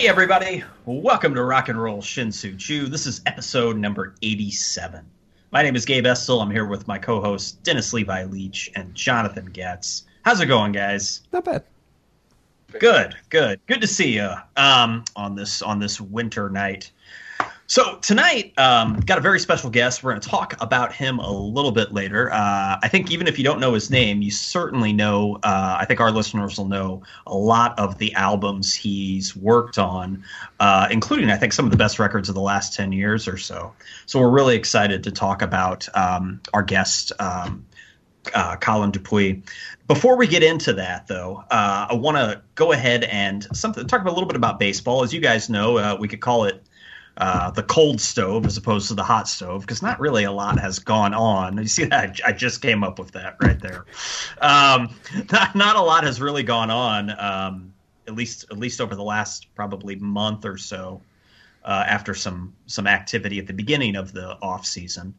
Hey, everybody. Welcome to Rock and Roll Shinsu Chu. This is episode number 87. My name is Gabe Estel. I'm here with my co hosts, Dennis Levi Leach and Jonathan Getz. How's it going, guys? Not bad. Good, good. Good to see you um, on this on this winter night. So tonight, um, got a very special guest. We're going to talk about him a little bit later. Uh, I think even if you don't know his name, you certainly know. Uh, I think our listeners will know a lot of the albums he's worked on, uh, including I think some of the best records of the last ten years or so. So we're really excited to talk about um, our guest. Um, uh, Colin Dupuis. Before we get into that, though, uh, I want to go ahead and something talk a little bit about baseball. As you guys know, uh, we could call it uh, the cold stove as opposed to the hot stove because not really a lot has gone on. You see that? I just came up with that right there. Um, not, not a lot has really gone on, um, at least at least over the last probably month or so. Uh, after some some activity at the beginning of the off season,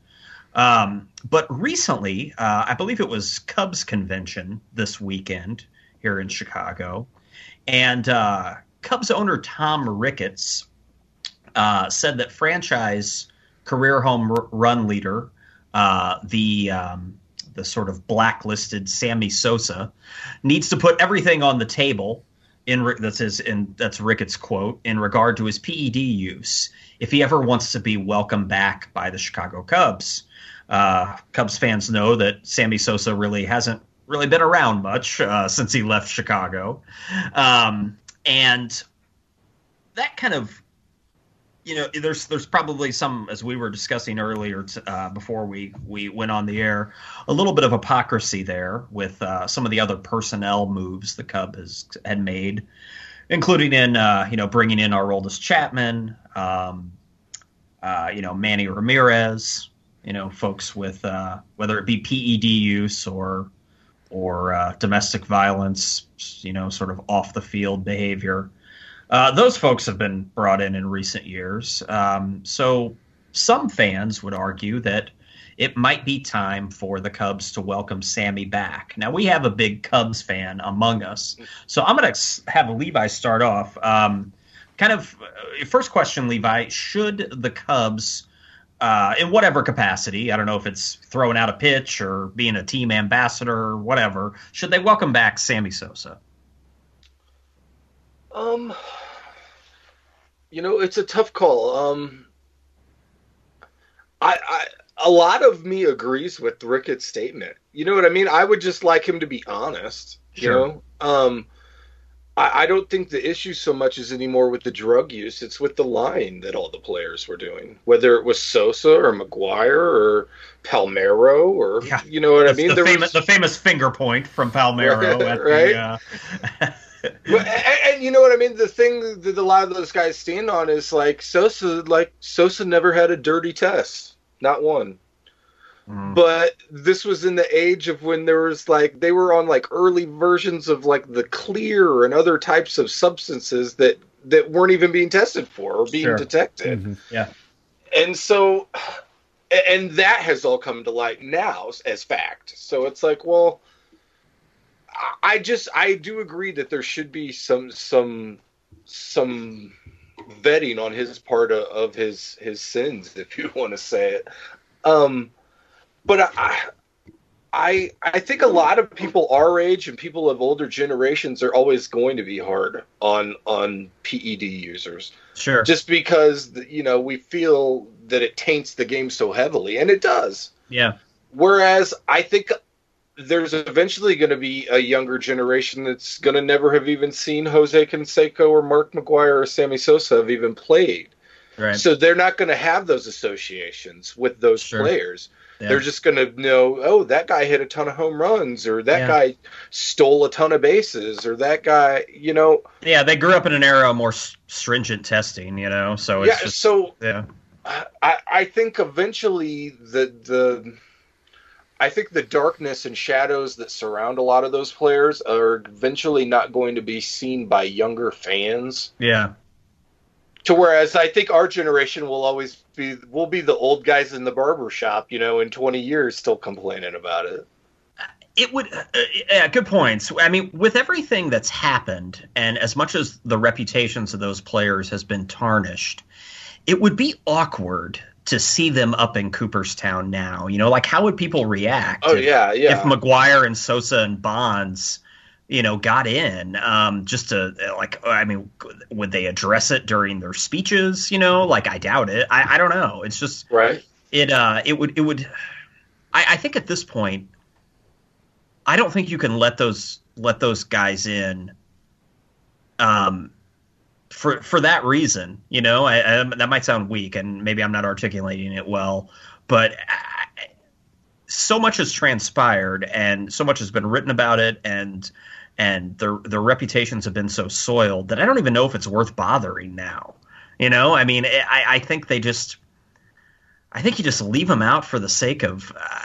um, but recently, uh, I believe it was Cubs convention this weekend here in Chicago, and uh, Cubs owner Tom Ricketts uh, said that franchise career home run leader, uh, the um, the sort of blacklisted Sammy Sosa, needs to put everything on the table. In that's his in that's Ricketts' quote in regard to his PED use if he ever wants to be welcomed back by the Chicago Cubs. Uh, Cubs fans know that Sammy Sosa really hasn't really been around much uh, since he left Chicago, um, and that kind of you know, there's there's probably some, as we were discussing earlier uh, before we we went on the air, a little bit of hypocrisy there with uh, some of the other personnel moves the Cub has had made, including in uh, you know bringing in Aroldis Chapman, um, uh, you know Manny Ramirez, you know folks with uh, whether it be PED use or or uh, domestic violence, you know, sort of off the field behavior. Uh, those folks have been brought in in recent years. Um, so some fans would argue that it might be time for the Cubs to welcome Sammy back. Now we have a big Cubs fan among us, so I'm going to have Levi start off. Um, kind of uh, first question, Levi: Should the Cubs, uh, in whatever capacity, I don't know if it's throwing out a pitch or being a team ambassador or whatever, should they welcome back Sammy Sosa? Um, you know, it's a tough call. Um, I, I, a lot of me agrees with Ricketts' statement. You know what I mean? I would just like him to be honest. You know, um, I, I don't think the issue so much is anymore with the drug use. It's with the lying that all the players were doing, whether it was Sosa or McGwire or Palmeiro or yeah. you know what I mean. The, famous, was... the famous finger point from Palmeiro, right? The, uh... and, and, you know what I mean. The thing that a lot of those guys stand on is like Sosa. Like Sosa never had a dirty test, not one. Mm. But this was in the age of when there was like they were on like early versions of like the clear and other types of substances that that weren't even being tested for or being sure. detected. Mm-hmm. Yeah. And so and that has all come to light now as fact. So it's like, well, I just I do agree that there should be some some some vetting on his part of, of his his sins, if you want to say it. Um, but I, I I think a lot of people our age and people of older generations are always going to be hard on on PED users. Sure. Just because you know we feel that it taints the game so heavily, and it does. Yeah. Whereas I think there's eventually going to be a younger generation that's going to never have even seen Jose Canseco or Mark McGwire or Sammy Sosa have even played. Right. So they're not going to have those associations with those sure. players. Yeah. They're just going to know, oh, that guy hit a ton of home runs, or that yeah. guy stole a ton of bases, or that guy, you know. Yeah, they grew up in an era of more stringent testing, you know. So yeah, just, so yeah. I I think eventually the the I think the darkness and shadows that surround a lot of those players are eventually not going to be seen by younger fans. Yeah. To whereas I think our generation will always be we'll be the old guys in the barber shop, you know, in 20 years still complaining about it. it would. Uh, yeah, good points. I mean, with everything that's happened, and as much as the reputations of those players has been tarnished, it would be awkward to see them up in Cooperstown now. You know, like how would people react? Oh if, yeah, yeah. If McGwire and Sosa and Bonds, you know, got in, um, just to like, I mean, would they address it during their speeches? You know, like I doubt it. I, I don't know. It's just right. It uh, it would it would. I, I think at this point, I don't think you can let those let those guys in. Um, for for that reason, you know, I, I, that might sound weak, and maybe I'm not articulating it well, but I, so much has transpired, and so much has been written about it, and and their their reputations have been so soiled that I don't even know if it's worth bothering now. You know, I mean, I, I think they just, I think you just leave them out for the sake of. Uh,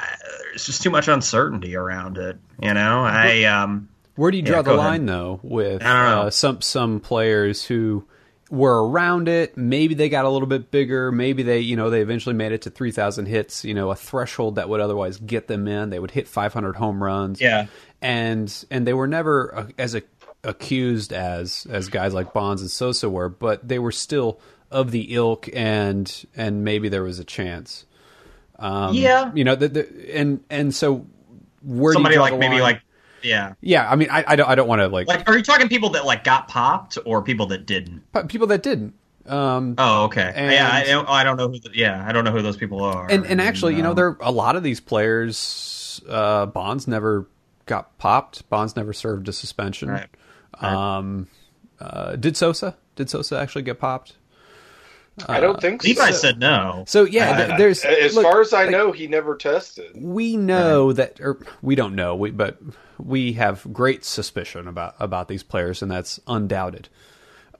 there's just too much uncertainty around it. You know, I um. Where do you draw Yeah, the line ahead. though with I don't know. uh, some some players who were around it? Maybe they got a little bit bigger. Maybe they you know they eventually made it to three thousand hits. You know, a threshold that would otherwise get them in. They would hit five hundred home runs. Yeah. and and they were never uh, as a, accused as as guys like Bonds and Sosa were, but they were still of the ilk, and and maybe there was a chance. Um, Yeah. you know, the, the, and and so where do Somebody you draw like the maybe like yeah. yeah. I mean, I I don't I don't want to like, Like, are you talking people that like got popped or people that didn't? people that didn't. Um, Oh, okay. And- yeah, I don't, I don't know who. The, yeah, I don't know who those people are. and and actually, you know, there are a lot of these players. Uh, Bonds never got popped. Bonds never served a suspension. Right. Um, uh, did Sosa? Did Sosa actually get popped? I don't think so. Levi said no. So yeah, Uh, th- there's As look, far as I like, know, he never tested. we know that, or we don't know, we, but we have great suspicion about about these players, and that's undoubted.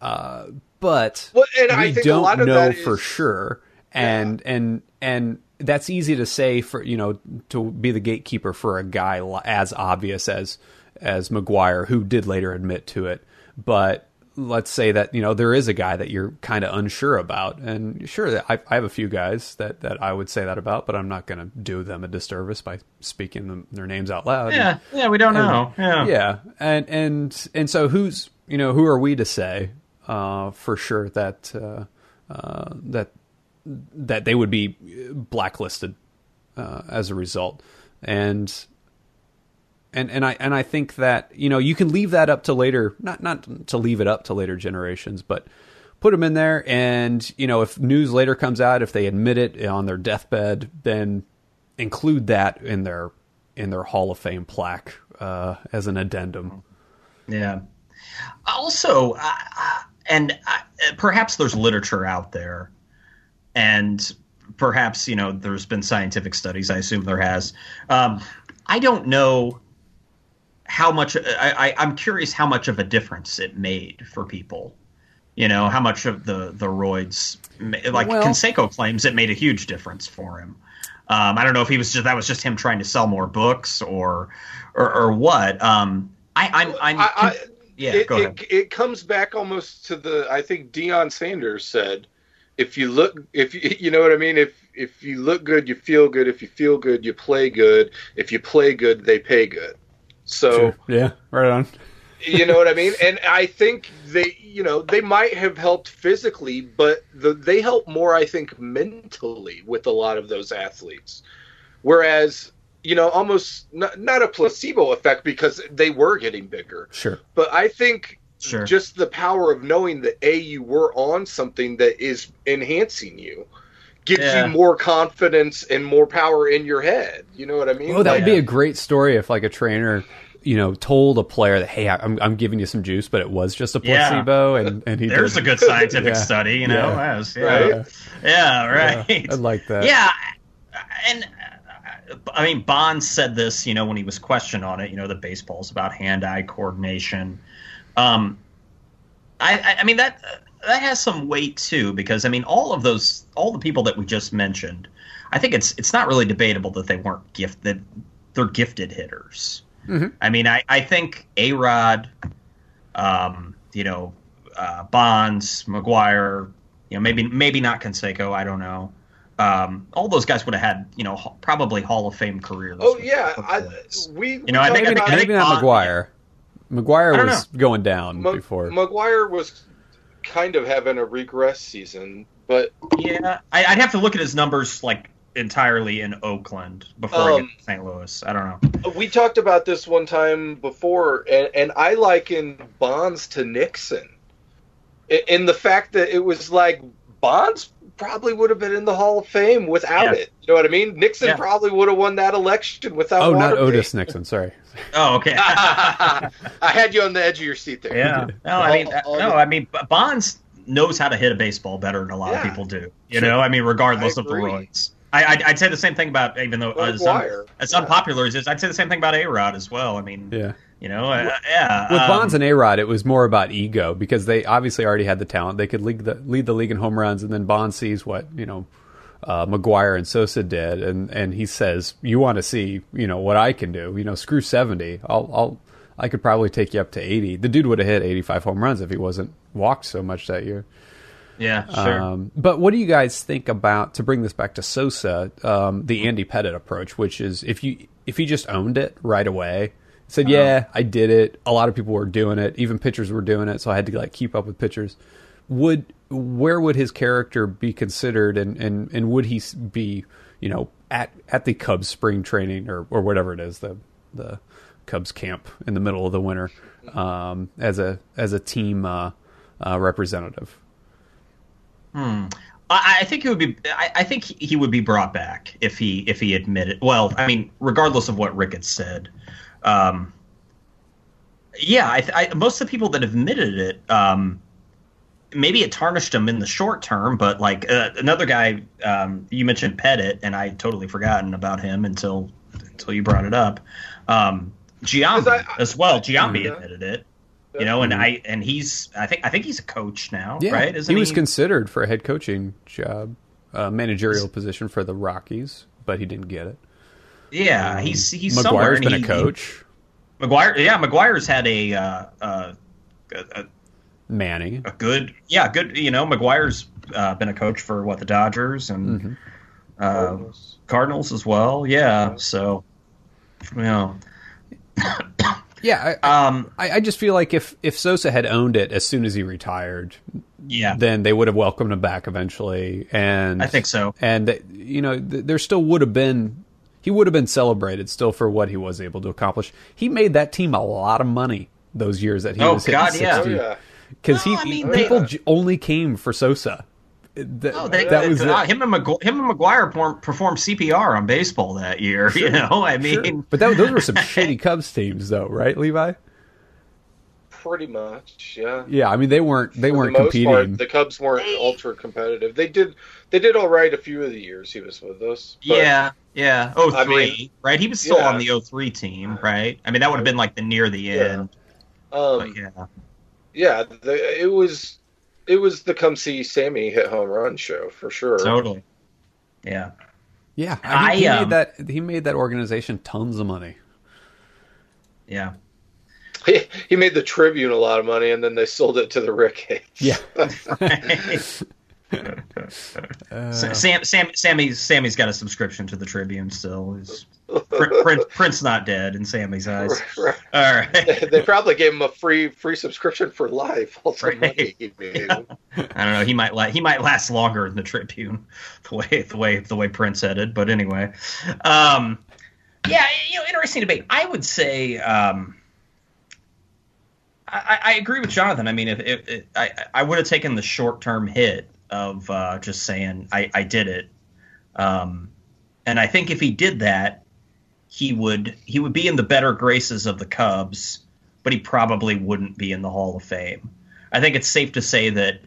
Uh, but Well, and I we think don't lot of know that for sure, and and and that's easy to say for you know to be the gatekeeper for a guy as obvious as as McGwire, who did later admit to it, but. Let's say that you know there is a guy that you're kind of unsure about, and sure, I, I have a few guys that, that I would say that about, but I'm not going to do them a disservice by speaking them, their names out loud. Yeah, yeah, we don't know. Yeah, Yeah, and and and so who's you know who are we to say uh, for sure that uh, uh, that that they would be blacklisted uh, as a result, and and and I and I think that you know you can leave that up to later, not not to leave it up to later generations, but put them in there, and you know if news later comes out, if they admit it on their deathbed, then include that in their in their Hall of Fame plaque uh, as an addendum. Yeah. Also, uh, and uh, perhaps there's literature out there, and perhaps you know there's been scientific studies. I assume there has. Um, I don't know how much. I, I, I'm curious how much of a difference it made for people. You know how much of the the roids, like Well- Canseco claims, it made a huge difference for him. Um, I don't know if he was just that was just him trying to sell more books or or, or what. Um, I, I'm I'm I, I, yeah, it, go ahead. it, it comes back almost to the. I think Deion Sanders said, "If you look, if you, you know what I mean, if if you look good, you feel good. If you feel good, you play good. If you play good, they pay good." So yeah, right on. you know what I mean? And I think they, you know, they might have helped physically, but the, they help more, I think, mentally with a lot of those athletes. Whereas, you know, almost not, not a placebo effect because they were getting bigger, Sure. but I think Sure. just the power of knowing that a you were on something that is enhancing you gives Yeah. you more confidence and more power in your head. You know what I mean? Oh, that would be a great story if like a trainer, you know, told a player that, hey, I'm I'm giving you some juice, but it was just a Yeah. placebo, and and he There's did. a good scientific Yeah. study, you know. Yeah. Yes, yeah. Right? Yeah, right. Yeah, I'd like that. Yeah, and uh, I mean, Bonds said this, you know, when he was questioned on it. You know, the baseball's about hand-eye coordination. Um, I, I, I mean that that has some weight too, because I mean, all of those, all the people that we just mentioned, I think it's it's not really debatable that they weren't gifted. That they're gifted hitters. I mean, I, I think A Rod, um, you know, uh, Bonds, McGwire, you know, maybe maybe not Canseco, I don't know. um, all those guys would have had, you know, probably Hall of Fame careers. Oh yeah, I, we You know, I think- I maybe, think- maybe not Bond- McGwire. McGwire I don't was going down Ma- before. McGwire was kind of having a regress season, but yeah, I, I'd have to look at his numbers like entirely in Oakland before I Um, get to St. Louis. I don't know. we talked about this one time before, and, and I liken Bonds to Nixon, in the fact that it was like Bonds probably would have been in the Hall of Fame without Yeah. it. You know what I mean? Nixon Yeah. probably would have won that election without. oh, not Otis Nixon. Sorry. Oh, okay. I had you on the edge of your seat there. yeah. No, I mean, All- all no, the- I mean, Bonds knows how to hit a baseball better than a lot of people do. You know, I mean, regardless I of the agree. roids. I, I'd, I'd say the same thing about even though uh, as, un, as Yeah. unpopular as it is, I'd say the same thing about A Rod as well. I mean, Yeah. You know, uh, yeah. With um, Bonds and A Rod, it was more about ego because they obviously already had the talent. They could lead the lead the league in home runs, and then Bonds sees what you know uh, McGwire and Sosa did, and and he says, "You want to see you know what I can do? You know, screw seventy. I'll I'll I could probably take you up to eighty. The dude would have hit eighty five home runs if he wasn't walked so much that year. yeah, sure. Um, but what do you guys think about to bring this back to Sosa, um, the Andy Pettitte approach, which is if you if he just owned it right away, said, "Yeah, I did it." A lot of people were doing it, even pitchers were doing it, so I had to like keep up with pitchers. Would where would his character be considered, and and and would he be, you know, at at the Cubs spring training or or whatever it is, the the Cubs camp in the middle of the winter, um, as a as a team uh, uh, representative? I, I think he would be. I, I think he would be brought back if he if he admitted. Well, I mean, regardless of what Ricketts said, um, yeah, I, I, most of the people that admitted it, um, maybe it tarnished them in the short term, but like uh, another guy, um, you mentioned Pettitte, and I had totally forgotten about him until until you brought it up. Um, Giambi 'Cause I- as well. Giambi Yeah. admitted it. You know, and I and he's I think I think he's a coach now, Yeah, right? Isn't he was considered for a head coaching job, uh, managerial position for the Rockies, but he didn't get it. Yeah, he's he's somewhere. McGwire's been a he- coach. McGwire, yeah, McGwire's had a, uh, uh, a, a Manny. a good, yeah, good. You know, McGwire's uh, been a coach for what the Dodgers and Mm-hmm. uh, Cardinals. Cardinals as well. Yeah, so you know, Yeah, I, um, I, I just feel like if if Sosa had owned it as soon as he retired, yeah, then they would have welcomed him back eventually. And I think so. And you know, th- there still would have been he would have been celebrated still for what he was able to accomplish. He made that team a lot of money those years that he Oh, was hitting God, yeah. Oh 60. yeah. because Well, he I mean, people they- j- only came for Sosa. Th- Oh, they, that was uh, him and McGu- him and McGwire perform- performed CPR on baseball that year. You know, I mean, Sure. But that, those were some shitty Cubs teams, though, right, Levi? Pretty much, yeah. Yeah, I mean they weren't they For weren't the most competing. part, the Cubs weren't ultra competitive. They did they did all right a few of the years he was with us. but- yeah, yeah. Oh three, I mean, right? He was still yeah. on the 03 team, right? I mean, that would have been like the near the Yeah. end. Um, But yeah. yeah, the, it was it was the come see Sammy hit home run show for sure. Totally. Yeah. yeah, I, he, he um, made that he made that organization tons of money. Yeah. He, he made the Tribune a lot of money, and then they sold it to the Rick. Yeah, S- Sam, Sam, Sammy's, Sammy's got a subscription to the Tribune still. He's, Prince, Prince not dead in Sammy's eyes. All right. they probably gave him a free free subscription for life. All the Right. money he made. I don't know. He might la- he might last longer in the Tribune, the way the way the way Prince headed. But anyway, um, yeah, you know, interesting debate. I would say um, I, I agree with Jonathan. I mean, if, if, if I I would have taken the short term hit of uh, just saying I, I did it, um, and I think if he did that, he would he would be in the better graces of the Cubs, but he probably wouldn't be in the Hall of Fame. I think it's safe to say that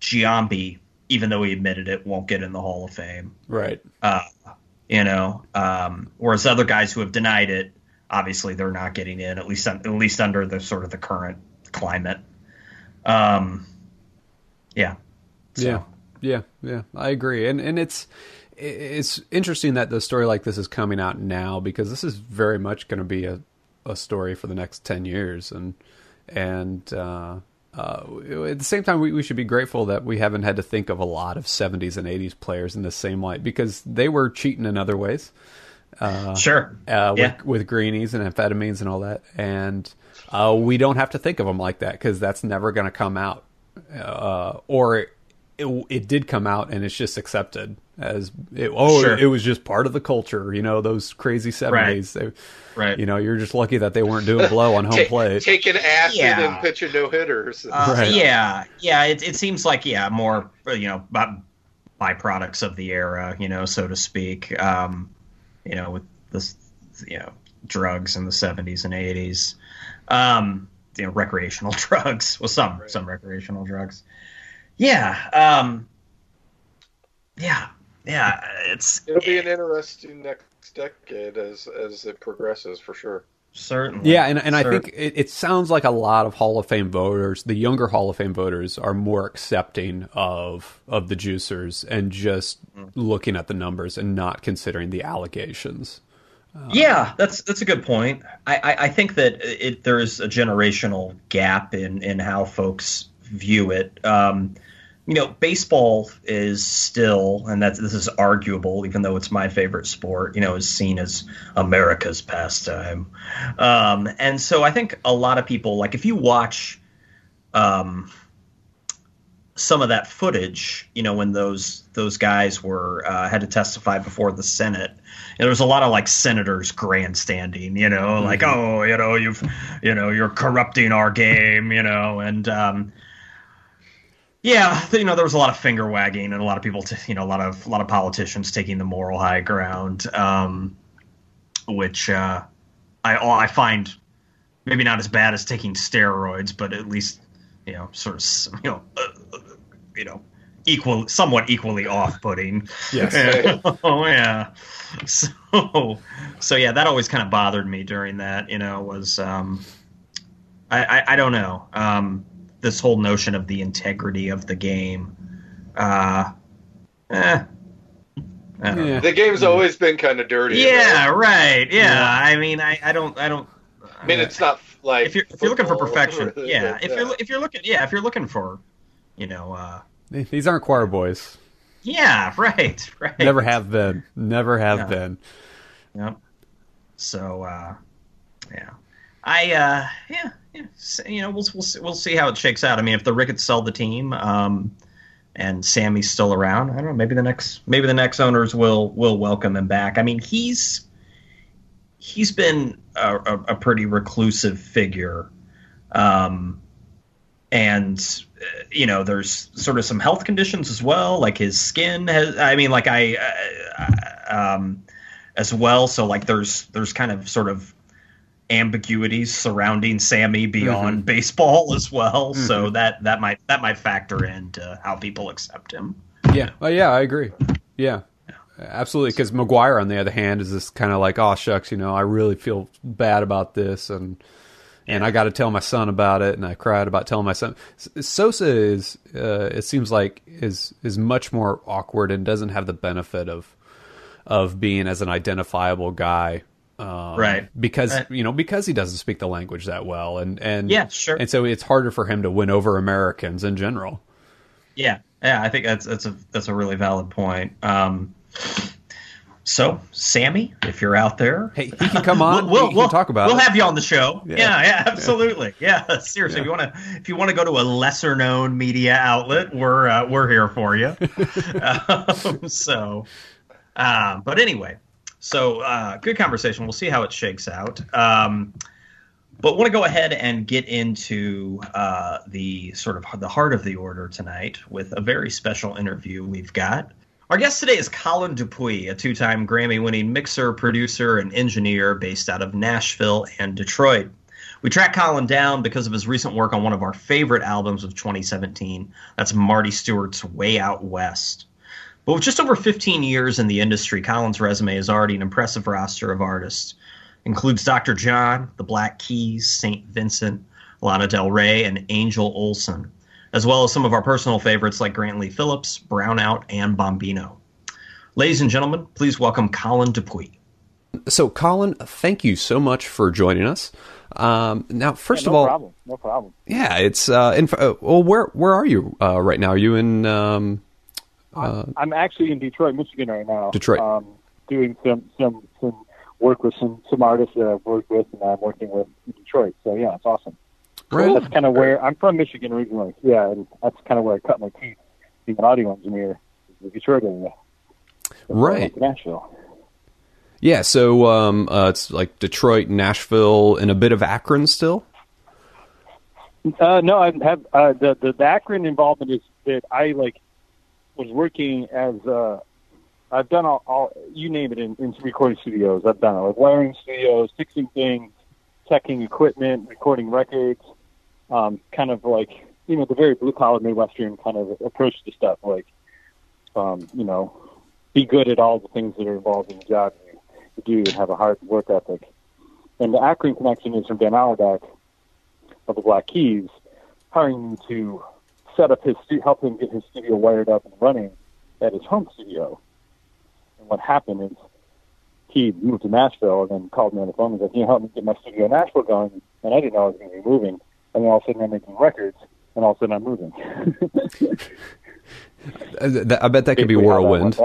Giambi, even though he admitted it, won't get in the Hall of Fame. right. Uh, you know, um, whereas other guys who have denied it, obviously they're not getting in at least at least under the sort of the current climate. Um, yeah. So, Yeah, yeah, yeah. I agree, and and it's it's interesting that the story like this is coming out now because this is very much going to be a a story for the next ten years, and and uh, uh, at the same time, we, we should be grateful that we haven't had to think of a lot of 70s and 80s players in the same light because they were cheating in other ways. Uh, sure. Uh, with, yeah. with greenies and amphetamines and all that. And uh, we don't have to think of them like that because that's never going to come out. Uh, or it, it, it, did come out and it's just accepted as it, oh sure. it, it, was just part of the culture you know those crazy 70s right. They, right you know you're just lucky that they weren't doing blow on home plate taking acid yeah. and pitching no hitters uh, right. yeah yeah it, it seems like yeah more you know byproducts of the era you know so to speak um, you know with this you know drugs in the 70s and 80s um, you know recreational drugs well some right. some recreational drugs yeah um, yeah yeah, it's it'll be an interesting next decade as as it progresses for sure. Certainly. Yeah, and, and I think it, it, sounds like a lot of Hall of Fame voters, the younger Hall of Fame voters, are more accepting of of the juicers and just mm. looking at the numbers and not considering the allegations. Um, yeah, that's that's a good point. I, I, I think that it, there is a generational gap in in how folks view it. Um, you know, baseball is still, and that this is arguable, even though it's my favorite sport. You know, is seen as America's pastime, um, and so I think a lot of people, like if you watch, um, some of that footage, you know, when those those guys were uh, had to testify before the Senate, and there was a lot of like senators grandstanding, you know, mm-hmm. like oh, you know, you've, you know, you're corrupting our game, you know, and um, yeah, you know, there was a lot of finger wagging and a lot of people, t- you know, a lot of a lot of politicians taking the moral high ground, um, which uh, I I find maybe not as bad as taking steroids, but at least you know, sort of you know, uh, you know, equal, somewhat equally off-putting. Yes. oh yeah. So so yeah, that always kind of bothered me during that. You know, was um, I, I I don't know. Um, this whole notion of the integrity of the game. Uh, eh, yeah. The game's always been kind of dirty. Yeah, right. Yeah. yeah. I mean, I, I don't, I don't. I mean, it's not like if you're if you're looking for perfection. yeah, if you're if you're looking, yeah, if you're looking for, you know, uh, these aren't choir boys. Yeah, right, right. Never have been. Never have yeah. been. Yep. So, uh, yeah, I, uh, yeah, you know, we'll, we'll we'll see how it shakes out. I mean, if the Ricketts sell the team, um, and Sammy's still around, I don't know. Maybe the next maybe the next owners will will welcome him back. I mean, he's he's been a, a, a pretty reclusive figure, um, and you know, there's sort of some health conditions as well. Like his skin has. I mean, like I, uh, um, as well. So like there's there's kind of sort of ambiguities surrounding Sammy beyond mm-hmm. baseball as well. Mm-hmm. So that that might that might factor into how people accept him. Yeah. Oh yeah, I agree. Yeah. Absolutely, because McGwire, on the other hand, is this kind of like, oh shucks, you know, I really feel bad about this, and and I got to tell my son about it, and I cried about telling my son. Sosa is, uh, it seems like, is is much more awkward and doesn't have the benefit of of being as an identifiable guy um, right. because right. you know because he doesn't speak the language that well. And and yeah sure. and so it's harder for him to win over Americans in general. Yeah. Yeah I think that's that's a that's a really valid point. Um, so Sammy if you're out there hey he can come on. We'll, we'll, talk about we'll it. have you on the show. Yeah. Yeah, yeah absolutely. Yeah, yeah seriously if you want to if you want to go to a lesser known media outlet we're uh, we're here for you. Um, so uh, but anyway so uh, good conversation. We'll see how it shakes out. Um, but want to go ahead and get into uh, the sort of the heart of the order tonight with a very special interview we've got. Our guest today is Colin Dupuis, a two-time Grammy-winning mixer, producer, and engineer based out of Nashville and Detroit. We tracked Colin down because of his recent work on one of our favorite albums of 2017. That's Marty Stuart's Way Out West. But with just over 15 years in the industry, Colin's resume is already an impressive roster of artists. Includes Dr. John, The Black Keys, St. Vincent, Lana Del Rey, and Angel Olsen, as well as some of our personal favorites like Grant Lee Phillips, Brownout, and Bombino. Ladies and gentlemen, please welcome Colin Dupuis. So, Colin, thank you so much for joining us. Um, now, first Yeah, of no all, problem. No problem. yeah, it's uh, in, uh, well, where where are you uh, right now? Are you in um, uh, I'm actually in Detroit, Michigan right now. Detroit. Um, doing some some some work with some some artists that I've worked with, and I'm working with in Detroit. So yeah, it's awesome. right? That's kind of where I'm from, Michigan originally. Yeah, and that's kind of where I cut my teeth being an audio engineer, in the Detroit area. That's why I went Right. Nashville. Yeah, so um, uh, it's like Detroit, Nashville, and a bit of Akron still. Uh, no, I have uh, the, the the Akron involvement is that I like was working as uh, I've done all, all you name it in, in recording studios. I've done it like wiring studios, fixing things, checking equipment, recording records. Um, kind of like you know the very blue collar Midwestern kind of approach to stuff. Like um, you know, be good at all the things that are involved in the job you, do and have a hard work ethic. And the Akron connection is from Dan Auerbach of the Black Keys, hiring me to set up his help him get his studio wired up and running at his home studio. And what happened is he moved to Nashville and then called me on the phone and said, "Can you help me get my studio in Nashville going?" And I didn't know I was going to be moving. And then all of a sudden I'm making records, and all of a sudden I'm moving. Uh, I bet that could be whirlwind.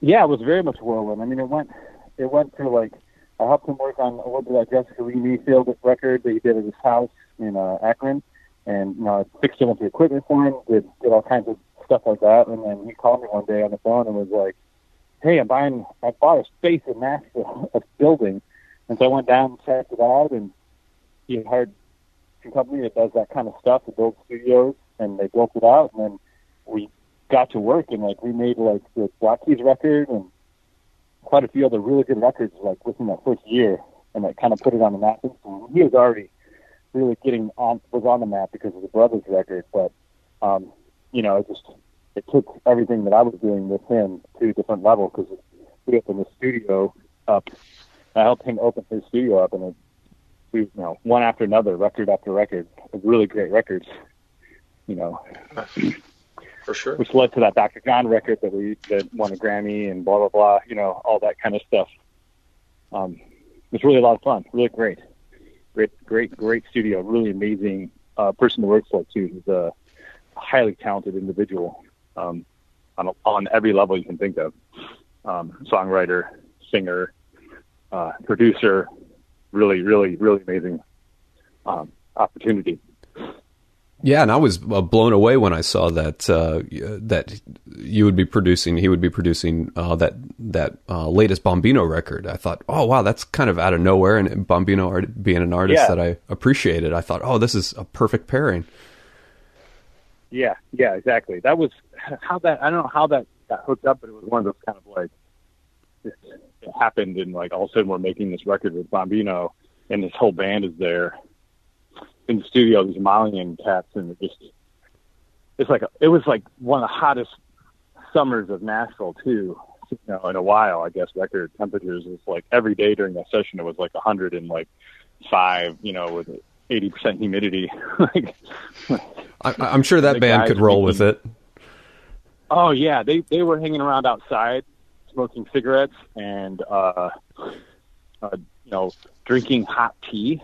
Yeah, it was very much whirlwind. I mean, it went it went to like I helped him work on a little bit of that Jessica Lea Mayfield record that he did at his house in uh, Akron, and you know I fixed a bunch the equipment for him, did did all kinds of stuff like that, and then he called me one day on the phone and was like, "Hey, I'm buying I bought a space in Nashville, a building," and so I went down and checked it out, and he hired a company that does that kind of stuff to build studios, and they built it out, and then we got to work and like we made like the Black Keys record and quite a few other really good records like within that first year and that kind of put it on the map. And he was already really getting on was on the map because of the Brothers record, but um, you know, it just it took everything that I was doing with him to a different level because we opened the studio up. I helped him open his studio up, and it, we, you know, one after another, record after record, really great records. You know, for sure. which led to that Dr. John record that we that won a Grammy and blah blah blah. You know, all that kind of stuff. Um, it was really a lot of fun. Really great, great, great, great studio. Really amazing uh, person to work for too. He's a highly talented individual um, on on every level you can think of. Um, songwriter, singer, uh, producer. Really, really, really amazing um, opportunity. Yeah, and I was uh, blown away when I saw that uh, that you would be producing. He would be producing uh, that that uh, latest Bombino record. I thought, oh wow, that's kind of out of nowhere. And Bombino art, being an artist Yeah. that I appreciated, I thought, oh, this is a perfect pairing. Yeah, yeah, exactly. That was how that I don't know how that got hooked up, but it was one of those kind of like it, it happened, and like all of a sudden we're making this record with Bombino, and this whole band is there in the studio. These Malian cats, and it just it's like a, it was like one of the hottest summers of Nashville too. You know, in a while, I guess record temperatures was like every day during that session it was like a hundred and like five, you know, with eighty percent humidity. like I, I'm sure that band could roll with it. Oh yeah, they they were hanging around outside, smoking cigarettes and uh, uh, you know drinking hot tea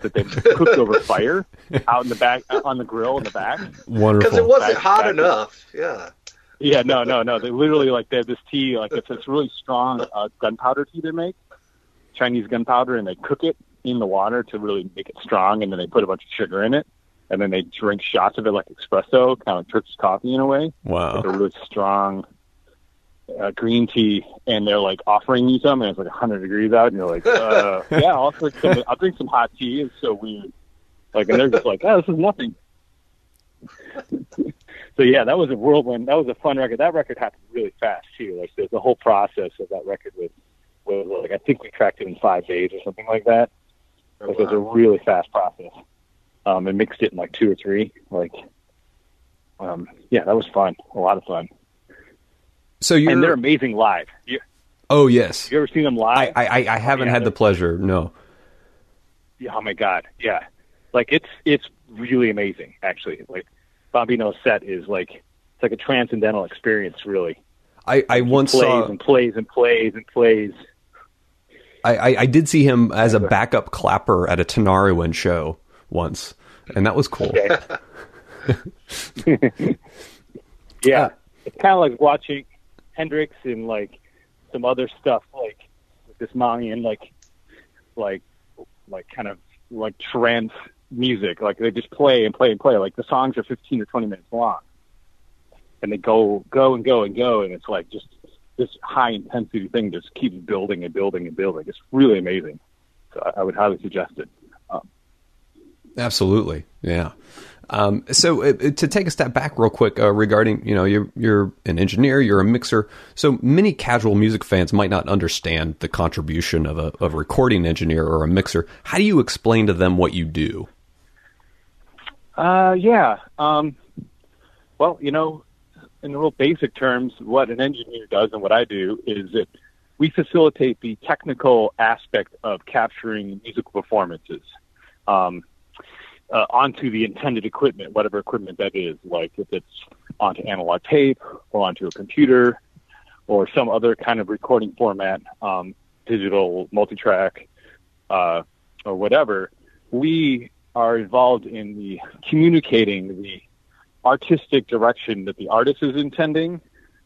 that they cooked over fire out in the back on the grill in the back. Wonderful. Because it wasn't Back- hot back- enough. Yeah. Yeah, no, no, no. They literally like they have this tea, like it's this really strong uh, gunpowder tea they make, Chinese gunpowder, and they cook it in the water to really make it strong, and then they put a bunch of sugar in it, and then they drink shots of it like espresso, kind of like Turkish coffee in a way. wow. It's a really strong uh, green tea, and they're like offering you some, and it's like 100 degrees out, and you're like, uh, yeah, I'll drink some. I'll drink some hot tea. It's so weird. Like, and they're just like, oh, this is nothing. so yeah, that was a whirlwind. That was a fun record. That record happened really fast too. Like the, the whole process of that record was, was like I think we tracked it in five days or something like that. Like, it was a really fast process. Um, and mixed it in like two or three. Like, um, yeah, that was fun. A lot of fun. So you're. And they're amazing live. You, oh yes. you ever seen them live? I, I, I haven't yeah, had the pleasure. No. Yeah, oh my god, yeah. Like it's it's really amazing actually. Like Bombino's set is like it's like a transcendental experience really. I, I once plays saw. and plays and plays and plays. I, I, I did see him as a backup clapper at a Tinariwen show once, and that was cool. Okay. yeah, uh, it's kind of like watching Hendrix and like some other stuff, like this Mayan, like, like, like kind of like trance music. Like they just play and play and play. Like the songs are 15 or 20 minutes long, and they go, go and go and go, and it's like just this high intensity thing just keeps building and building and building. It's really amazing. So I, I would highly suggest it. Um, Absolutely, yeah. Um, so uh, to take a step back real quick uh, regarding, you know, you're you're an engineer, you're a mixer. So many casual music fans might not understand the contribution of a of a recording engineer or a mixer. How do you explain to them what you do? Uh, yeah. Um, well, you know, in real basic terms, what an engineer does and what I do is that we facilitate the technical aspect of capturing musical performances. Um, uh, onto the intended equipment, whatever equipment that is, like if it's onto analog tape or onto a computer or some other kind of recording format, um, digital, multi-track, uh, or whatever, we are involved in the communicating the artistic direction that the artist is intending,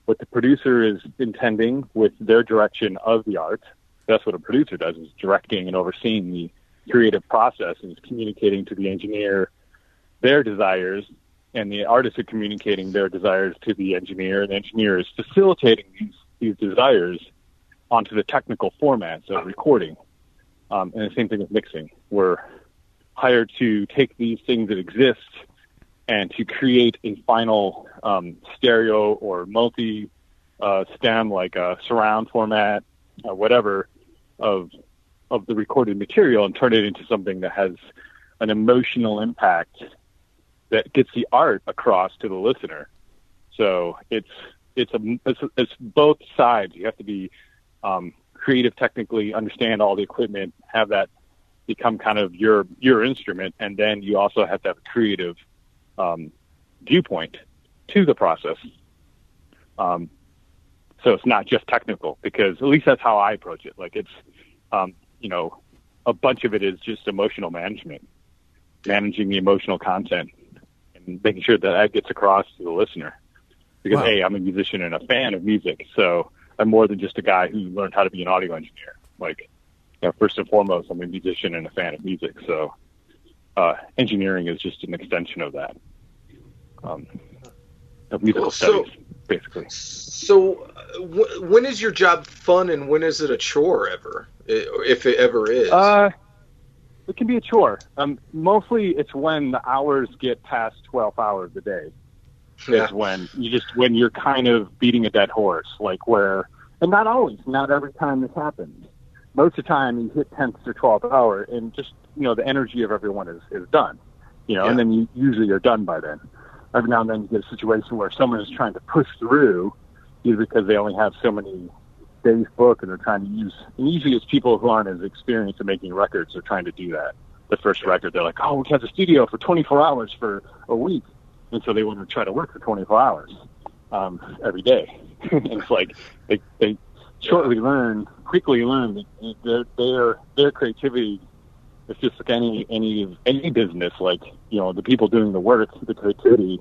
what the producer is intending with their direction of the art. That's what a producer does is directing and overseeing the creative process and is communicating to the engineer their desires and the artists are communicating their desires to the engineer. And the engineer is facilitating these these desires onto the technical formats of recording um, and the same thing with mixing. We're hired to take these things that exist and to create a final um, stereo or multi uh, stem like a surround format or whatever of of the recorded material and turn it into something that has an emotional impact that gets the art across to the listener. So it's it's a it's, it's both sides. You have to be um, creative, technically, understand all the equipment, have that become kind of your your instrument, and then you also have to have a creative um, viewpoint to the process. Um, so it's not just technical, because at least that's how I approach it. Like it's um, you know, a bunch of it is just emotional management, managing the emotional content and making sure that that gets across to the listener. Because, wow. hey, I'm a musician and a fan of music, so I'm more than just a guy who learned how to be an audio engineer. Like, you know, first and foremost, I'm a musician and a fan of music, so uh, engineering is just an extension of that. Um, of musical so, studies, basically. So, uh, w- when is your job fun and when is it a chore ever? if it ever is? Uh, it can be a chore. Um, mostly it's when the hours get past 12 hours a day. Yeah. Is when you just when you're kind of beating a dead horse, like where, and not always, not every time this happens. Most of the time, you hit 10th or 12th hour, and just you know the energy of everyone is is done, you know, yeah. and then you usually are done by then. Every now and then, you get a situation where someone is trying to push through, either because they only have so many day's book and they're trying to use and usually it's people who aren't as experienced in making records are trying to do that. The first record they're like oh we have the studio for 24 hours for a week. And so they want to try to work for 24 hours um, every day. And it's like they they shortly learn quickly learn that their their their creativity is just like any any any business like you know the people doing the work the creativity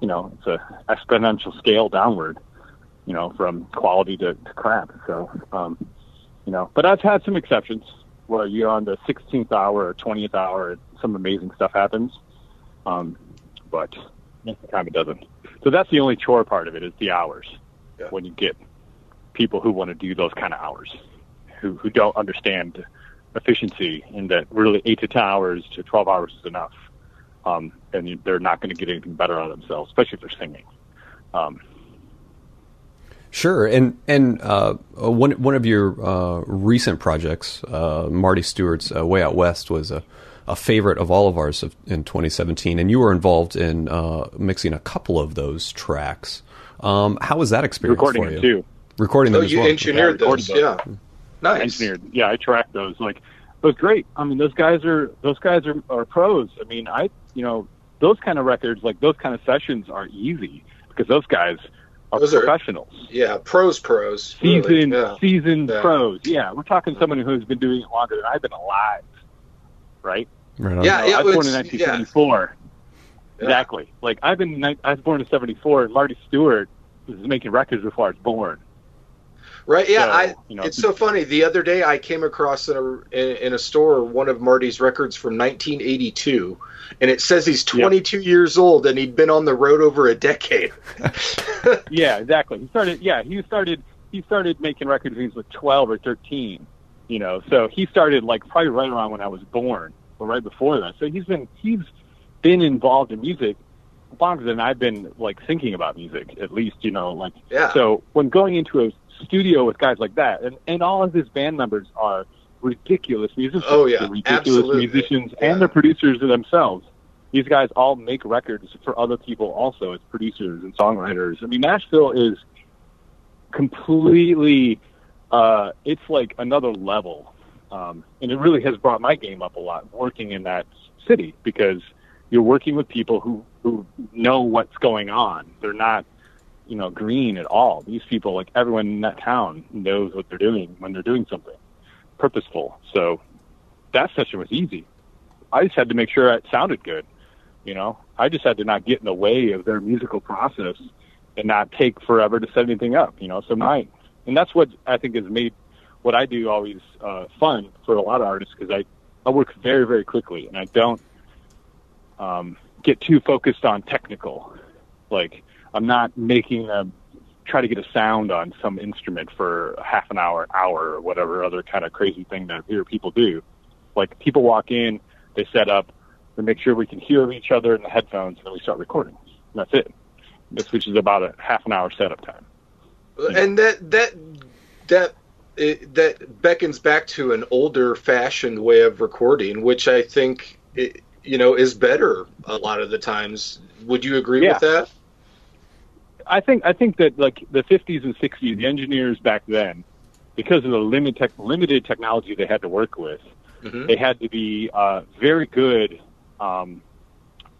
you know it's a exponential scale downward you know, from quality to, to crap. So, um, you know, but I've had some exceptions where you're on the 16th hour or 20th hour, some amazing stuff happens. Um, but most of the time it doesn't. So that's the only chore part of it is the hours. Yeah. When you get people who want to do those kind of hours, who who don't understand efficiency, in that really eight to ten hours to 12 hours is enough. Um, and they're not going to get anything better out of themselves, especially if they're singing. Um, Sure, and and uh, one one of your uh, recent projects, uh, Marty Stuart's uh, Way Out West, was a, a favorite of all of ours of, in 2017, and you were involved in uh, mixing a couple of those tracks. Um, how was that experience Recording for you? too. Recording oh, them you well. engineered yeah, those, yeah. Nice. Engineered, yeah. I tracked those. Like, it was great. I mean, those guys are those guys are, are pros. I mean, I you know those kind of records, like those kind of sessions, are easy because those guys are Those are- professionals, Yeah, pros, pros. really. seasoned Yeah. seasoned Yeah. pros. Yeah, we're talking someone who's been doing it longer than I've been alive, right? Right on. Yeah, You know, I was born in 1974. Yeah. Exactly. Like I've been, I was born in '74, and Marty Stuart was making records before I was born. Right. Yeah. So, I. you know, it's so funny. The other day, I came across in a in, in a store one of Marty's records from 1982, and it says he's 22 years old and he'd been on the road over a decade. Yeah, exactly. He started. Yeah, he started. He started making records when he was like 12 or 13. You know, so he started like probably right around when I was born, or right before that. So he's been he's been involved in music longer than I've been like thinking about music. At least you know, like Yeah. So when going into a studio with guys like that, and and all of his band members are ridiculous musicians. Oh, yeah, They're ridiculous absolutely. musicians, Yeah. and they're producers themselves. These guys all make records for other people also as producers and songwriters. I mean, Nashville is completely. Uh, it's like another level, um, and it really has brought my game up a lot working in that city because you're working with people who who know what's going on. They're not you know, green at all. These people, like everyone in that town, knows what they're doing when they're doing something purposeful. So that session was easy. I just had to make sure it sounded good. You know, I just had to not get in the way of their musical process and not take forever to set anything up. You know, so my and that's what I think has made what I do always uh, fun for a lot of artists because I I work very very quickly and I don't um, get too focused on technical. Like I'm not making a try to get a sound on some instrument for half an hour, hour, or whatever other kind of crazy thing that I hear people do. Like people walk in, they set up, they make sure we can hear each other in the headphones, and then we start recording. And that's it. This which is about a half an hour setup time. Uh, and that that that it, that beckons back to an older fashioned way of recording which i think it, you know is better a lot of the times would you agree Yeah. with that I think I think that like the 50s and 60s, the engineers back then, because of the limited tech, limited technology they had to work with, Mhm. they had to be uh, very good, um,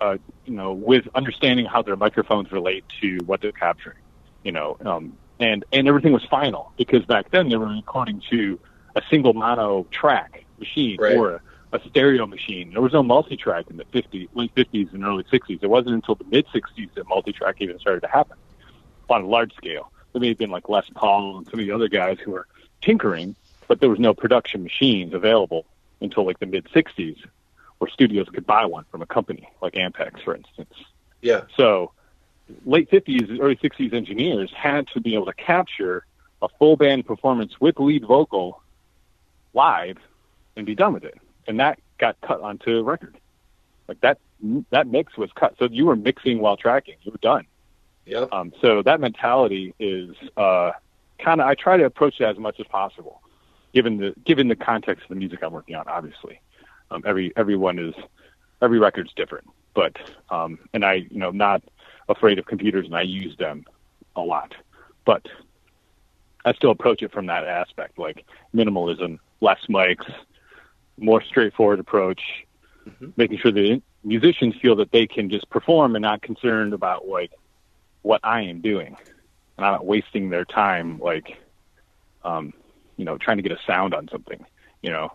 uh, you know, with understanding how their microphones relate to what they're capturing, you know, um, and and everything was final because back then they were recording to a single mono track machine Right. or a, a stereo machine. There was no multi-track in the 50s, late 50s and early 60s. It wasn't until the mid 60s that multi-track even started to happen on a large scale. There may have been like Les Paul and some of the other guys who were tinkering, but there was no production machines available until like the mid 60s where studios could buy one from a company like Ampex, for instance. yeah So late 50s, early 60s engineers had to be able to capture a full band performance with lead vocal live and be done with it. And that got cut onto record. Like that, that mix was cut. So you were mixing while tracking. You were done. Yeah Um, so that mentality is uh, kind of I try to approach that as much as possible, given the given the context of the music I'm working on. Obviously, um, every everyone is every record's different, but um, and I you know not afraid of computers and I use them a lot, but I still approach it from that aspect, like minimalism, less mics, more straightforward approach, Mhm. making sure the musicians feel that they can just perform and not concerned about like what I am doing. And I'm not wasting their time like um, you know, trying to get a sound on something, you know.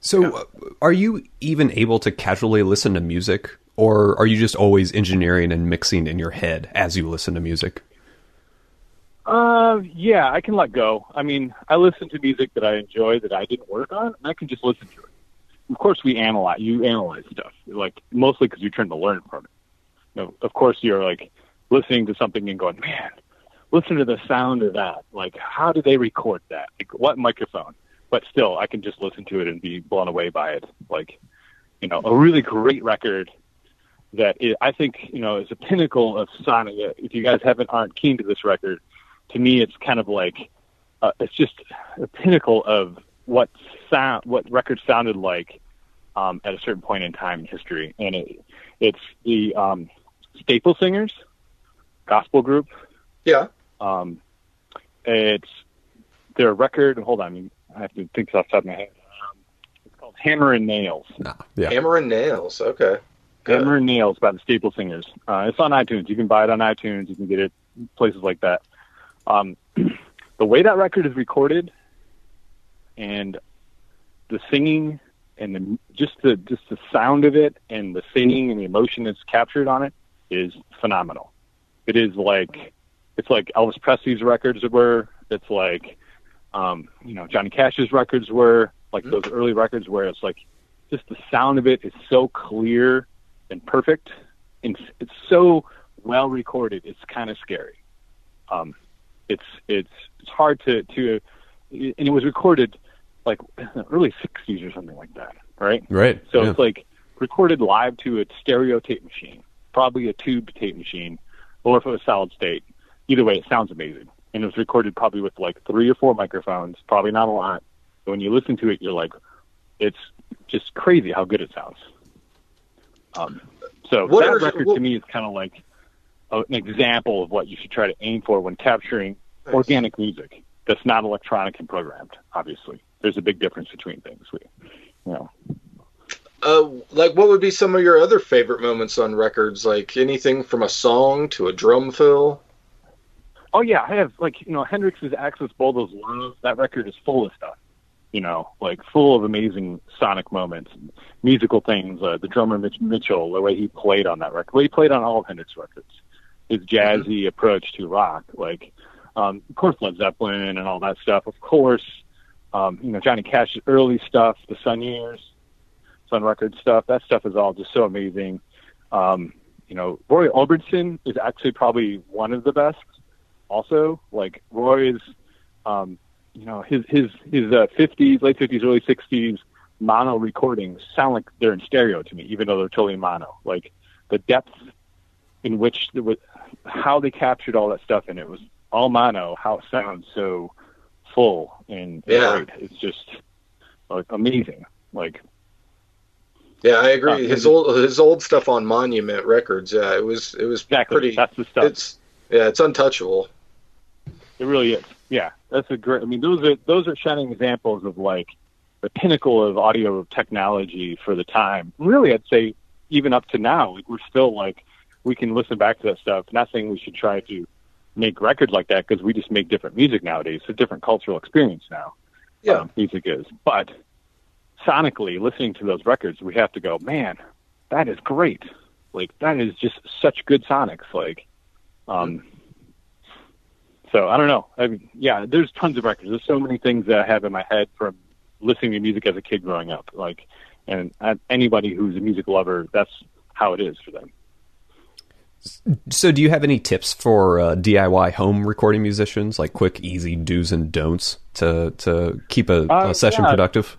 So, uh, are you even able to casually listen to music, or are you just always engineering and mixing in your head as you listen to music? Uh, yeah, I can let go. I mean, I listen to music that I enjoy that I didn't work on, and I can just listen to it. Of course, we analyze. You analyze stuff, like mostly because you're trying to learn from it. Know, of course, you're like listening to something and going, "Man, listen to the sound of that. Like, how do they record that? Like, what microphone?" But still, I can just listen to it and be blown away by it. Like, you know, a really great record that I think you know is a pinnacle of sonic. If you guys haven't aren't keen to this record, to me it's kind of like uh, it's just a pinnacle of what sound what records sounded like um, at a certain point in time in history, and it, it's the um, Staple Singers gospel group. yeah Um, it's their record. Hold on, I, have to think off the top of my head. Um, it's called Hammer and Nails. Nah. Yeah. hammer and nails okay Hammer and Nails by the Staple Singers. Uh, it's on iTunes. You can buy it on iTunes. You can get it places like that. Um, the way that record is recorded and the singing and the, just the just the sound of it and the singing and the emotion that's captured on it is phenomenal. It is like it's like Elvis Presley's records were. It's like um, you know Johnny Cash's records were like those early records where it's like just the sound of it is so clear and perfect and it's so well recorded. It's kind of scary. Um, it's it's it's hard to to and it was recorded like early 60s or something like that, right? Right. So yeah. it's like recorded live to a stereo tape machine, probably a tube tape machine, or if it was solid state. Either way, it sounds amazing. And it was recorded probably with like three or four microphones, probably not a lot. But when you listen to it, you're like, it's just crazy how good it sounds. Um, so What that are- record what- to me is kind of like a, an example of what you should try to aim for when capturing organic music that's not electronic and programmed. Obviously, there's a big difference between things. We, you know, Uh, like, what would be some of your other favorite moments on records? Like anything from a song to a drum fill. Oh yeah, I have like you know Hendrix's Axis: Bold as Love. That record is full of stuff. You know, like full of amazing sonic moments, musical things. Uh, the drummer Mitch Mitchell, the way he played on that record, the way he played on all of Hendrix records, his jazzy approach to rock. Like, um, of course, Led Zeppelin and all that stuff. Of course, um, you know Johnny Cash's early stuff, the Sun Years, Sun Record stuff. That stuff is all just so amazing. Um, you know, Roy Orbison is actually probably one of the best also like Roy is um you know his his his uh, 50s late 50s early 60s mono recordings sound like they're in stereo to me even though they're totally mono like the depth in which there was how they captured all that stuff and it was all mono how it sounds so full and Yeah. it's just like amazing like Yeah, I agree. Uh, his old his old stuff on Monument Records. Yeah, it was it was exactly pretty. that's the stuff It's yeah, it's untouchable. It really is. Yeah, that's a great. I mean, those are those are shining examples of like the pinnacle of audio technology for the time. Really, I'd say even up to now, like we're still like we can listen back to that stuff. Not saying we should try to make records like that because we just make different music nowadays. It's a different cultural experience now. Yeah. um, music is. But sonically, listening to those records, we have to go, man, that is great. Like that is just such good sonics. Like, um, so I don't know. I mean, yeah, there's tons of records. There's so many things that I have in my head from listening to music as a kid growing up. Like, and uh, anybody who's a music lover, that's how it is for them. So, do you have any tips for uh, DIY home recording musicians, like quick, easy do's and don'ts to to keep a, Uh, a session yeah. productive?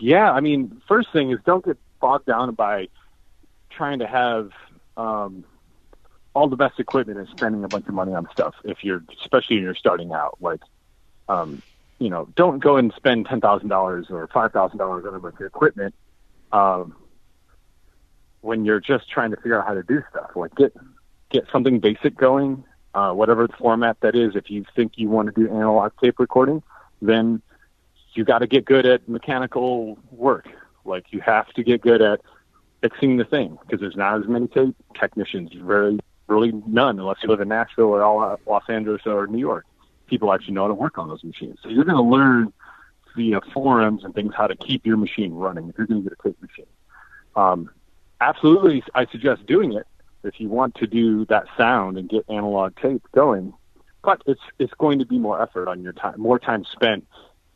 Yeah, I mean, first thing is don't get bogged down by trying to have um, all the best equipment and spending a bunch of money on stuff. If you're, especially when you're starting out, like, um, you know, don't go and spend ten thousand dollars or five thousand dollars on a bunch of equipment um, when you're just trying to figure out how to do stuff. Like, get get something basic going, uh, whatever format that is. If you think you want to do analog tape recording, then you got to get good at mechanical work. Like you have to get good at fixing the thing because there's not as many tape technicians. Very, really none unless you live in Nashville or all Los Angeles or New York. People actually know how to work on those machines. So you're going to learn via forums and things how to keep your machine running if you're going to get a tape machine. Um, absolutely, I suggest doing it if you want to do that sound and get analog tape going. But it's it's going to be more effort on your time, more time spent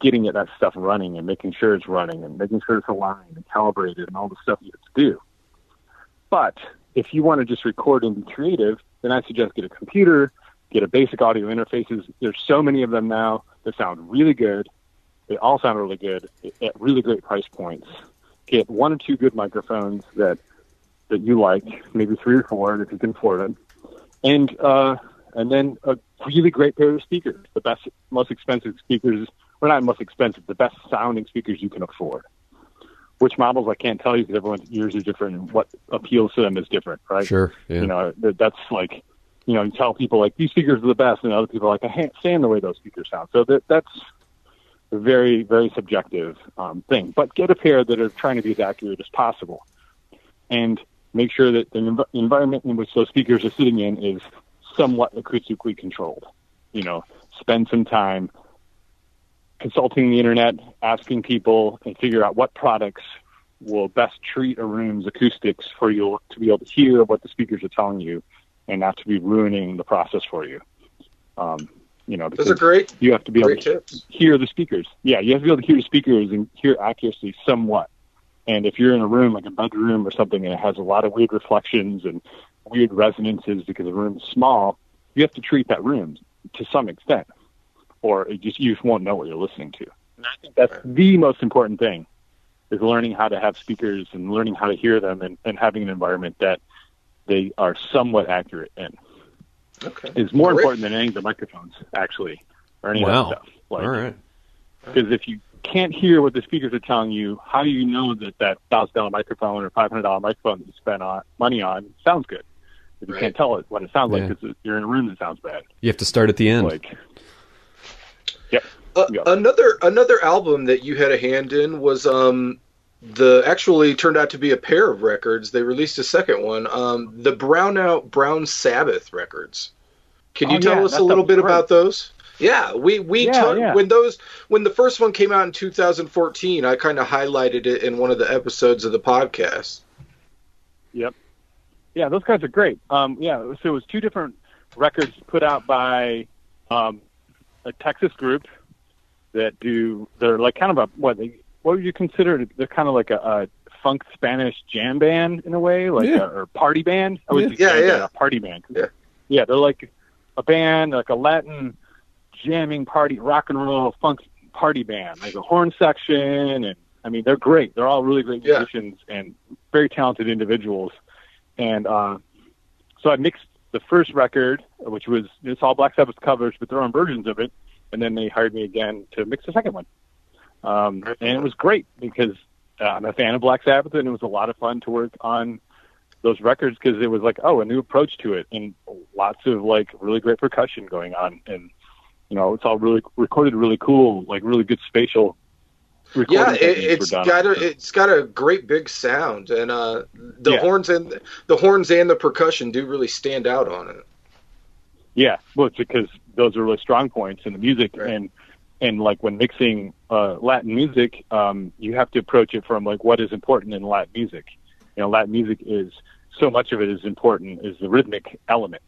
getting it that stuff running and making sure it's running and making sure it's aligned and calibrated and all the stuff you have to do. But if you want to just record and be creative, then I suggest get a computer, get a basic audio interfaces. There's so many of them now that sound really good. They all sound really good at really great price points. Get one or two good microphones that that you like, maybe three or four if you can afford them, and uh, and then a really great pair of speakers. The best, most expensive speakers or not most expensive, the best sounding speakers you can afford. Which models I can't tell you because everyone's ears are different and what appeals to them is different, right? Sure. Yeah. You know, that's like, you know, you tell people like these speakers are the best, and other people are like I can't stand the way those speakers sound. So that that's a very very subjective um, thing. But get a pair that are trying to be as accurate as possible. and make sure that the env- environment in which those speakers are sitting in is somewhat acoustically controlled. You know, spend some time consulting the internet, asking people, and figure out what products will best treat a room's acoustics for you to be able to hear what the speakers are telling you, and not to be ruining the process for you. Um, you know, Those are great. you have to be able to tips. hear the speakers. Yeah, you have to be able to hear the speakers and hear accuracy somewhat. And if you're in a room like a bedroom or something and it has a lot of weird reflections and weird resonances because the room's small, you have to treat that room to some extent, or it just you just won't know what you're listening to. And I think that's the most important thing is learning how to have speakers and learning how to hear them and, and having an environment that they are somewhat accurate in Okay. is more Great. important than any of the microphones actually or any of Wow. that stuff. Like, All right. because if you can't hear what the speakers are telling you, how do you know that that thousand dollar microphone or five hundred dollar microphone that you spent on money on sounds good? If you Right. can't tell it what it sounds like Yeah. because you're in a room that sounds bad. You have to start at the end. Like, yep, Uh, Yeah. Another another album that you had a hand in was um the actually turned out to be a pair of records. They released a second one, um, the Brownout Brown Sabbath records. Can you Oh, tell yeah, us a little bit great. about those? Yeah, we we Yeah, talked yeah. when those when the first one came out in 2014. I kind of highlighted it in one of the episodes of the podcast. yep, yeah. Those guys are great. Um, yeah, so it was two different records put out by um, a Texas group that do. They're like kind of a what they what would you consider? They're kind of like a, a funk Spanish jam band in a way, like Yeah. a, or party band. I would Yeah. say Yeah, jam yeah. a party band. Yeah. yeah, they're like a band, like a Latin jamming party, rock and roll funk party band, like a horn section, and I mean they're great. They're all really great Yeah. musicians and very talented individuals. And uh, so I mixed the first record, which was it's all Black Sabbath covers, but their own versions of it. And then they hired me again to mix the second one. Um, and it was great because uh, I'm a fan of Black Sabbath, and it was a lot of fun to work on those records because it was like, oh, a new approach to it, and lots of like really great percussion going on, and you know, it's all really recorded really cool, like really good spatial. Yeah, it, techniques it's were done got a it. it's got a great big sound, and uh, the Yeah. horns and the horns and the percussion do really stand out on it. Yeah, well, it's because those are really strong points in the music, Right. and and like when mixing uh, Latin music, um, you have to approach it from like what is important in Latin music. You know, Latin music is so much of it is important is the rhythmic element,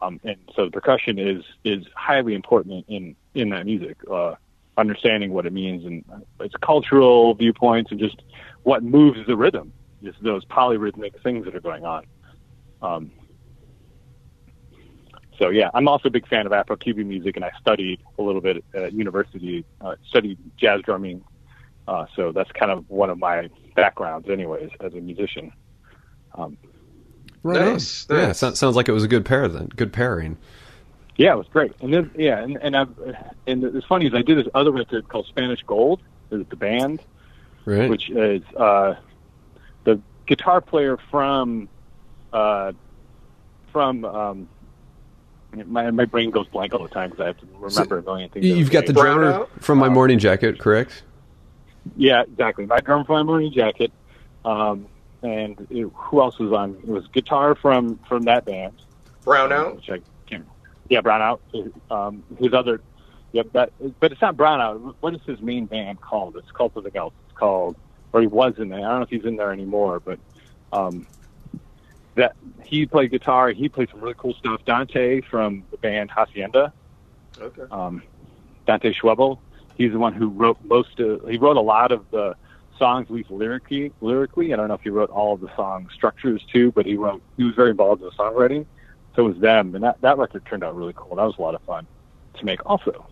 um, and so the percussion is is highly important in in that music. Uh, understanding what it means and its cultural viewpoints and just what moves the rhythm, just those polyrhythmic things that are going on. Um, so yeah, I'm also a big fan of Afro-Cuban music, and I studied a little bit at university. Uh, studied jazz drumming, uh, so that's kind of one of my backgrounds, anyways, as a musician. Um, Right on. Nice, Yeah, nice. so, sounds like it was a good pair then. Good pairing. Yeah, it was great. And then yeah, and and I've, and it's funny is I did this other record called Spanish Gold, is the band, Right. which is uh, the guitar player from uh, from um, my my brain goes blank all the time because I have to remember a million things. You've got the Brown drummer out? from My Um, Morning Jacket, correct? Yeah, exactly. My drummer from my morning jacket. Um, and it, who else was on? It was guitar from from that band. Brownout. Which I can't. Yeah, Brownout. Um, his other. Yep, that. But it's not Brownout. What is his main band called? It's called something else. It's called, or he was in there. I don't know if he's in there anymore, but um, that he played guitar. He played some really cool stuff. Dante from the band Hacienda Okay. um, Dante Schwebel. He's the one who wrote most of. He wrote a lot of the songs, at least lyrically. Lyrically, I don't know if he wrote all of the song structures too, but he wrote. He was very involved in the songwriting. So it was them, and that that record turned out really cool. That was a lot of fun to make. Also,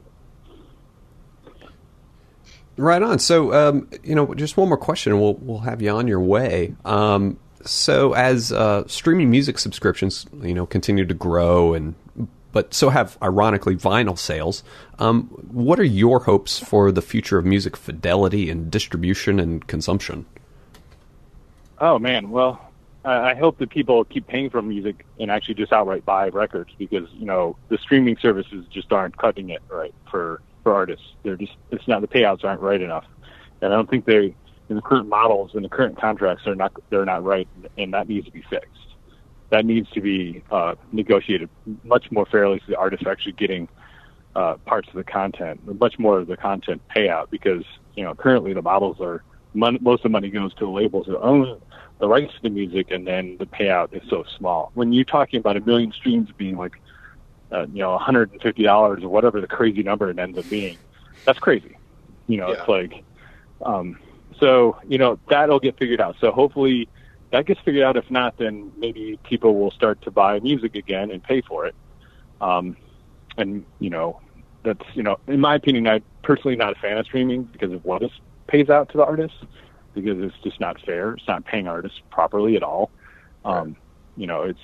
Right on. So, um, you know, just one more question, and we'll we'll have you on your way. Um, so, as uh, streaming music subscriptions, you know, continue to grow, and but so have ironically vinyl sales. Um, what are your hopes for the future of music fidelity and distribution and consumption? oh man, well, I, hope that people keep paying for music and actually just outright buy records because you know the streaming services just aren't cutting it right for for artists. They're just it's not the payouts aren't right enough, and I don't think they in the current models and the current contracts are not they're not right, and that needs to be fixed. That needs to be uh, negotiated much more fairly, so the artists are actually getting uh, parts of the content, much more of the content payout, because you know currently the models are mon- most of the money goes to the labels that own the rights to the music, and then the payout is so small. When you're talking about a million streams being like, uh, you know, $150 or whatever the crazy number it ends up being, that's crazy. You know, Yeah. it's like, um, so you know that'll get figured out. So hopefully that gets figured out. If not, then maybe people will start to buy music again and pay for it. Um, and you know, that's you know, in my opinion, I'm personally not a fan of streaming because of what it pays out to the artists, because it's just not fair. It's not paying artists properly at all. Um, you know, it's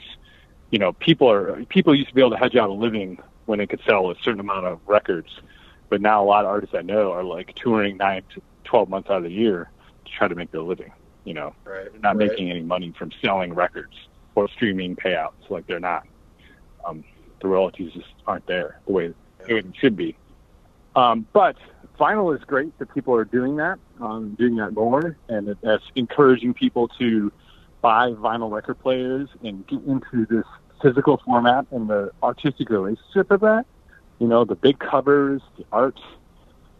you know, people are people used to be able to hedge out a living when they could sell a certain amount of records, but now a lot of artists I know are like touring nine to twelve months out of the year to try to make their living. You know, Right. they're not right. making any money from selling records or streaming payouts. Like they're not. Um, the royalties just aren't there the way it should be. Um, but vinyl is great that people are doing that, um, doing that more, and that's encouraging people to buy vinyl record players and get into this physical format and the artistic relationship of that. You know, the big covers, the art,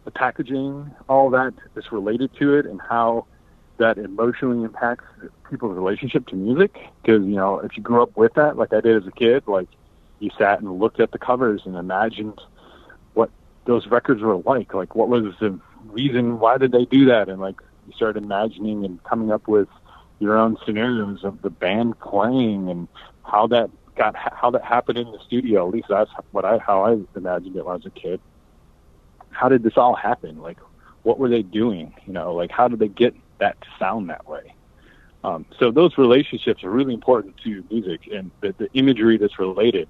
the packaging, all that is related to it, and how that emotionally impacts people's relationship to music. Because you know, if you grew up with that, like I did as a kid, like you sat and looked at the covers and imagined what those records were like. Like, what was the reason? Why did they do that? And like, you started imagining and coming up with your own scenarios of the band playing and how that got how that happened in the studio. At least that's what I how I imagined it when I was a kid. How did this all happen? Like, what were they doing? You know, like how did they get that to sound that way? Um, so those relationships are really important to music and the, the imagery that's related.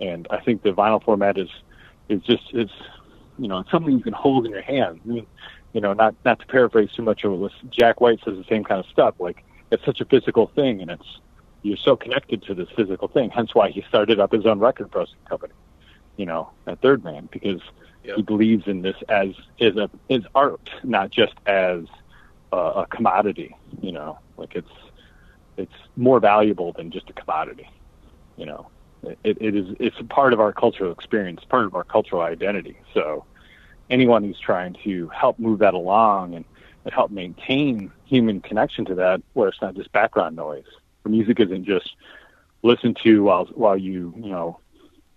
And I think the vinyl format is is just it's you know it's something you can hold in your hand. I mean, you know, not not to paraphrase too much of it. Jack White says the same kind of stuff. Like it's such a physical thing, and it's you're so connected to this physical thing. Hence why he started up his own record processing company. You know, at Third Man because Yep. he believes in this as is a is art, not just as a, a commodity. You know, like it's it's more valuable than just a commodity. You know, it, it is it's a part of our cultural experience, part of our cultural identity. So anyone who's trying to help move that along and, and help maintain human connection to that, where it's not just background noise. The music isn't just listened to while while you you know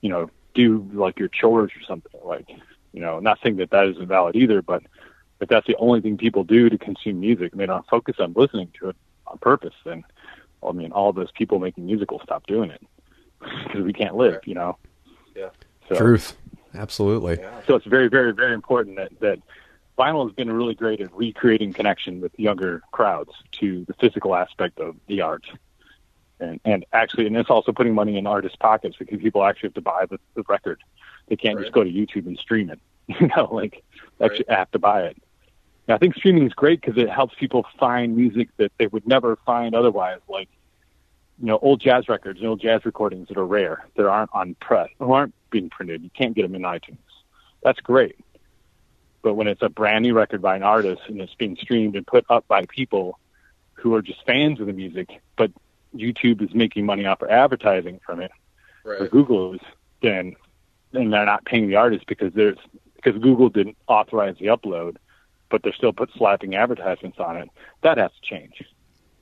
you know do like your chores or something like you know not saying that that isn't valid either but if that's the only thing people do to consume music and they don't focus on listening to it on purpose then i mean all those people making music will stop doing it because we can't live you know Yeah. so, Truth. Absolutely. Yeah. so it's very very very important that that vinyl has been really great at recreating connection with younger crowds to the physical aspect of the art and and actually and it's also putting money in artists pockets because people actually have to buy the, the record they can't Right. just go to youtube and stream it you know like they actually Right. have to buy it and i think streaming is great because it helps people find music that they would never find otherwise like you know old jazz records and old jazz recordings that are rare that aren't on press who aren't being printed you can't get them in itunes that's great but when it's a brand new record by an artist and it's being streamed and put up by people who are just fans of the music, but YouTube is making money off of advertising from it, or Google is, then and they're not paying the artist because there's because Google didn't authorize the upload, but they're still put slapping advertisements on it. That has to change.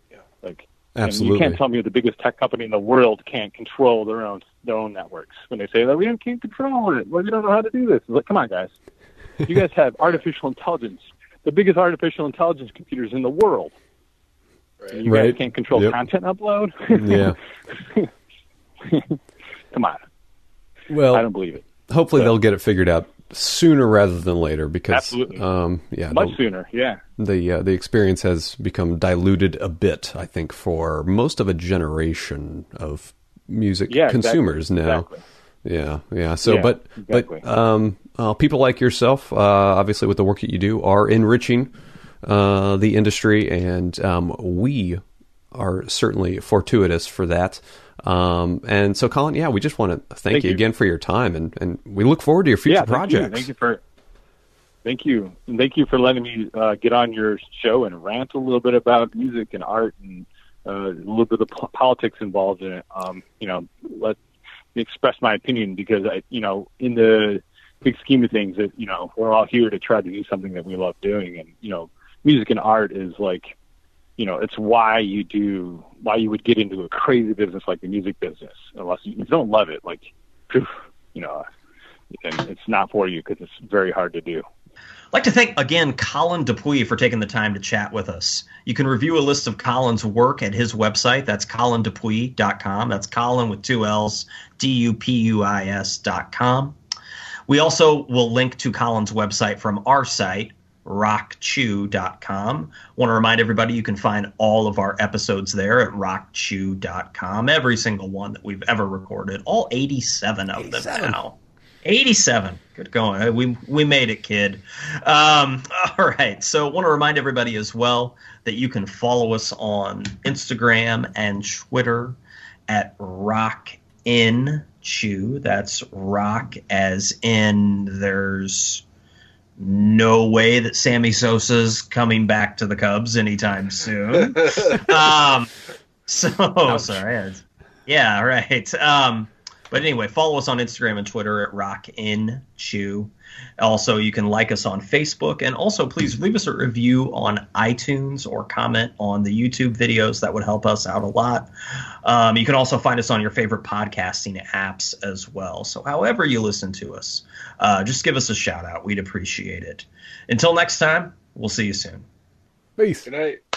Yeah. Like and you can't tell me the biggest tech company in the world can't control their own their own networks when they say that we can't control it. Well, we don't know how to do this. It's like, come on, guys. You guys have artificial intelligence, the biggest artificial intelligence computers in the world. Right. You Right. guys can't control Yep. content upload. Yeah. come on, Well, I don't believe it. hopefully so- they'll get it figured out sooner rather than later because Absolutely. um yeah Much the, sooner, yeah. the uh, the experience has become diluted a bit I think for most of a generation of music Yeah, exactly, consumers now exactly. yeah yeah so Yeah, but exactly. but um uh, people like yourself uh obviously with the work that you do are enriching uh the industry and um we are certainly fortuitous for that um and so Colin yeah we just want to thank, Thank you, you. again for your time and and we look forward to your future yeah, thank you. projects Thank you for. Thank you, and thank you for letting me uh, get on your show and rant a little bit about music and art and uh, a little bit of politics involved in it. Um, you know, let me express my opinion because I, you know, in the big scheme of things, that you know, we're all here to try to do something that we love doing, and you know, music and art is like, you know, it's why you do, why you would get into a crazy business like the music business, unless you, don't love it, like, you know, and it's not for you because it's very hard to do. I'd like to thank again Colin Dupuis for taking the time to chat with us. You can review a list of Colin's work at his website. That's colindupuis.com. That's Colin with two L's, D U P U I S.com. We also will link to Colin's website from our site, rockchew.com. Want to remind everybody you can find all of our episodes there at rockchew.com. Every single one that we've ever recorded, all 87 of 87. them now. 87. Good going. We we made it, kid. Um, all right. So, want to remind everybody as well that you can follow us on Instagram and Twitter at Rock in Chew. That's rock as in there's no way that Sammy Sosa's coming back to the Cubs anytime soon. um, so sorry. Yeah, right. Um, but anyway, follow us on Instagram and Twitter at Rock in Chew. Also, you can like us on Facebook, and also please leave us a review on iTunes or comment on the YouTube videos. That would help us out a lot. Um, you can also find us on your favorite podcasting apps as well. So, however you listen to us, uh, just give us a shout out. We'd appreciate it. Until next time, we'll see you soon. Peace. Good night.